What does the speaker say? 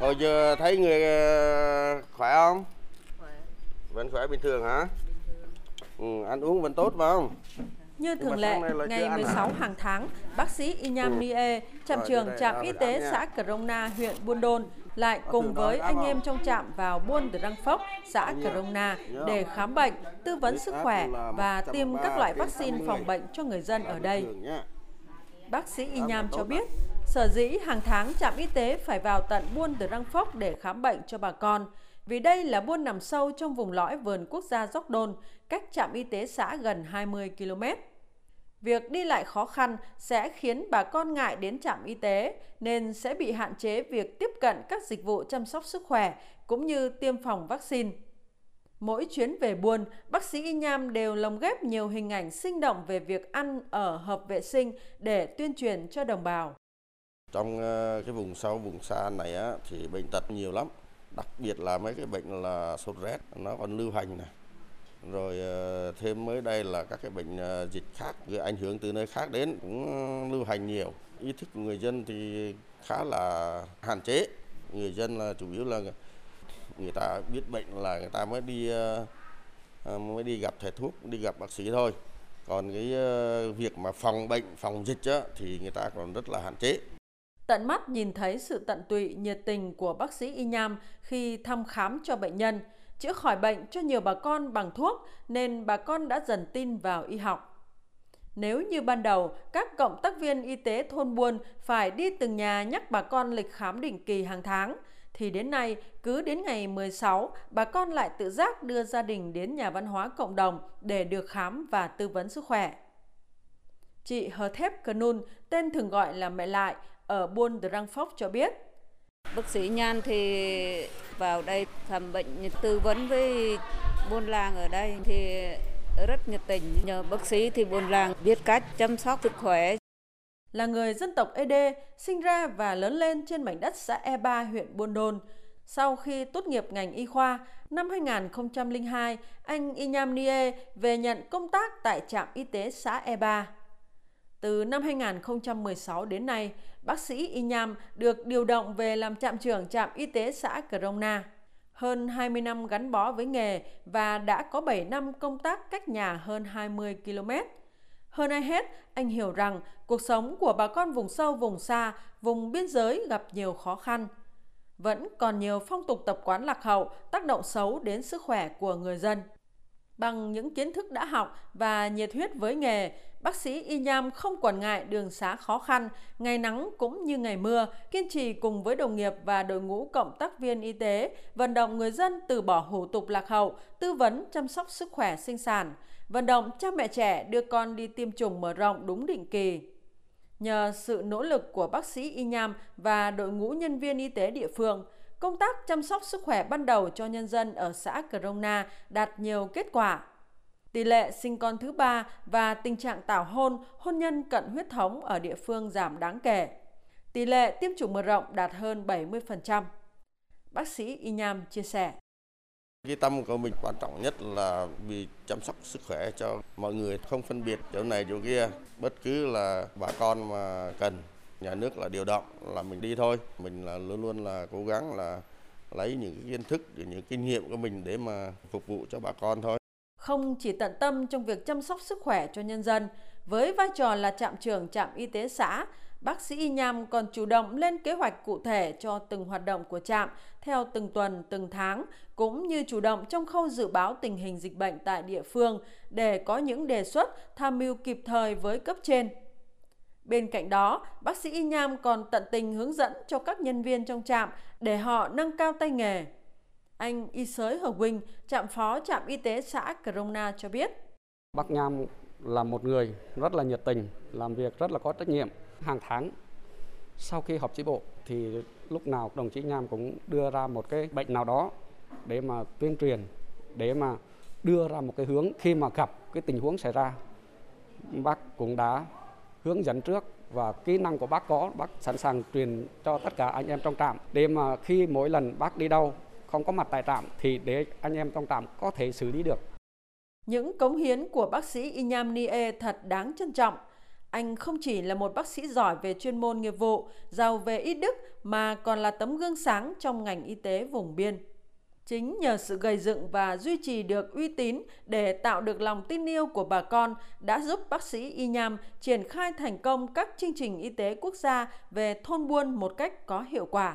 Hồi giờ thấy người ờ, khỏe không? khỏe Vẫn khỏe bình thường hả? bình thường Ừ, ăn uống vẫn tốt phải không? Như thường lệ, ngày ăn à? 16 hàng tháng, bác sĩ Inyam Ừ. Nie, trạm Rồi, trưởng đây, trạm y tế xã Crona, huyện Buôn Đôn lại cùng với anh em trong trạm vào Buôn Drang Phốc, xã. Crona để khám bệnh, tư vấn sức khỏe và tiêm các 130 loại vaccine 80. phòng bệnh cho người dân ở đây. Bác sĩ Inyam cho biết, sở dĩ hàng tháng trạm y tế phải vào tận buôn từ Răng Phốc để khám bệnh cho bà con, vì đây là buôn nằm sâu trong vùng lõi vườn quốc gia Dốc Đôn, cách trạm y tế xã gần 20 km. Việc đi lại khó khăn sẽ khiến bà con ngại đến trạm y tế nên sẽ bị hạn chế việc tiếp cận các dịch vụ chăm sóc sức khỏe cũng như tiêm phòng vaccine. Mỗi chuyến về buôn, bác sĩ Y Nham đều lồng ghép nhiều hình ảnh sinh động về việc ăn ở hợp vệ sinh để tuyên truyền cho đồng bào. Trong ờ, cái vùng sâu, vùng xa này á, thì bệnh tật nhiều lắm. Đặc biệt là mấy cái bệnh là sốt rét, nó còn lưu hành này. Rồi ờ, thêm mới đây là các cái bệnh ờ, dịch khác, gây ảnh hưởng từ nơi khác đến cũng lưu hành nhiều. Ý thức của người dân thì khá là hạn chế. Người dân là chủ yếu là người ta biết bệnh là người ta mới đi mới đi gặp thầy thuốc, đi gặp bác sĩ thôi. Còn cái việc mà phòng bệnh, phòng dịch á, thì người ta còn rất là hạn chế. Tận mắt nhìn thấy sự tận tụy, nhiệt tình của bác sĩ Y Nham khi thăm khám cho bệnh nhân, chữa khỏi bệnh cho nhiều bà con bằng thuốc nên bà con đã dần tin vào y học. Nếu như ban đầu, các cộng tác viên y tế thôn buôn phải đi từng nhà nhắc bà con lịch khám định kỳ hàng tháng, thì đến nay, cứ đến ngày 16, bà con lại tự giác đưa gia đình đến nhà văn hóa cộng đồng để được khám và tư vấn sức khỏe. Chị Hờ Thép Cờ Nun, tên thường gọi là mẹ lại, ở buôn Drang Phốc cho biết. bác sĩ nhan thì vào đây thăm bệnh tư vấn với buôn làng ở đây thì rất nhiệt tình nhờ bác sĩ thì buôn làng biết cách chăm sóc sức khỏe Là người dân tộc Ede, sinh ra và lớn lên trên mảnh đất xã E3 huyện Buôn Đôn. Sau khi tốt nghiệp ngành y khoa, năm 2002, anh Inyam Nie về nhận công tác tại trạm y tế xã E3. Từ năm 2016 đến nay, bác sĩ Inyam được điều động về làm trạm trưởng trạm y tế xã Crona. Hơn 20 năm gắn bó với nghề và đã có 7 năm công tác cách nhà hơn 20 km. Hơn ai hết, anh hiểu rằng cuộc sống của bà con vùng sâu, vùng xa, vùng biên giới gặp nhiều khó khăn. Vẫn còn nhiều phong tục tập quán lạc hậu tác động xấu đến sức khỏe của người dân. Bằng những kiến thức đã học và nhiệt huyết với nghề, bác sĩ Y Nham không quản ngại đường xá khó khăn, ngày nắng cũng như ngày mưa, kiên trì cùng với đồng nghiệp và đội ngũ cộng tác viên y tế, vận động người dân từ bỏ hủ tục lạc hậu, tư vấn chăm sóc sức khỏe sinh sản, vận động cha mẹ trẻ đưa con đi tiêm chủng mở rộng đúng định kỳ. Nhờ sự nỗ lực của bác sĩ Y Nham và đội ngũ nhân viên y tế địa phương, công tác chăm sóc sức khỏe ban đầu cho nhân dân ở xã Crona đạt nhiều kết quả. Tỷ lệ sinh con thứ ba và tình trạng tảo hôn, hôn nhân cận huyết thống ở địa phương giảm đáng kể. Tỷ lệ tiêm chủng mở rộng đạt hơn 70%. Bác sĩ Y Nham chia sẻ. Cái tâm của mình quan trọng nhất là vì chăm sóc sức khỏe cho mọi người không phân biệt chỗ này chỗ kia. Bất cứ là bà con mà cần nhà nước là điều động là mình đi thôi. Mình là luôn luôn là cố gắng là lấy những cái kiến thức, những kinh nghiệm của mình để mà phục vụ cho bà con thôi. Không chỉ tận tâm trong việc chăm sóc sức khỏe cho nhân dân, với vai trò là trạm trưởng trạm y tế xã, bác sĩ Y Nham còn chủ động lên kế hoạch cụ thể cho từng hoạt động của trạm theo từng tuần, từng tháng, cũng như chủ động trong khâu dự báo tình hình dịch bệnh tại địa phương để có những đề xuất tham mưu kịp thời với cấp trên. Bên cạnh đó, bác sĩ Y Nham còn tận tình hướng dẫn cho các nhân viên trong trạm để họ nâng cao tay nghề. Anh Y Sới Hờ Quỳnh, trạm phó trạm y tế xã Crona cho biết. Bác Nham là một người rất là nhiệt tình, làm việc rất là có trách nhiệm. Hàng tháng sau khi họp chi bộ thì lúc nào đồng chí Nham cũng đưa ra một cái bệnh nào đó để mà tuyên truyền, để mà đưa ra một cái hướng khi mà gặp cái tình huống xảy ra. Bác cũng đã hướng dẫn trước và kỹ năng của bác có, bác sẵn sàng truyền cho tất cả anh em trong trạm để mà khi mỗi lần bác đi đâu không có mặt tại trạm thì để anh em trong trạm có thể xử lý được. Những cống hiến của bác sĩ Inyam Nie thật đáng trân trọng. Anh không chỉ là một bác sĩ giỏi về chuyên môn nghiệp vụ, giàu về ít đức mà còn là tấm gương sáng trong ngành y tế vùng biên. Chính nhờ sự gầy dựng và duy trì được uy tín để tạo được lòng tin yêu của bà con đã giúp bác sĩ Y Nham triển khai thành công các chương trình y tế quốc gia về thôn buôn một cách có hiệu quả.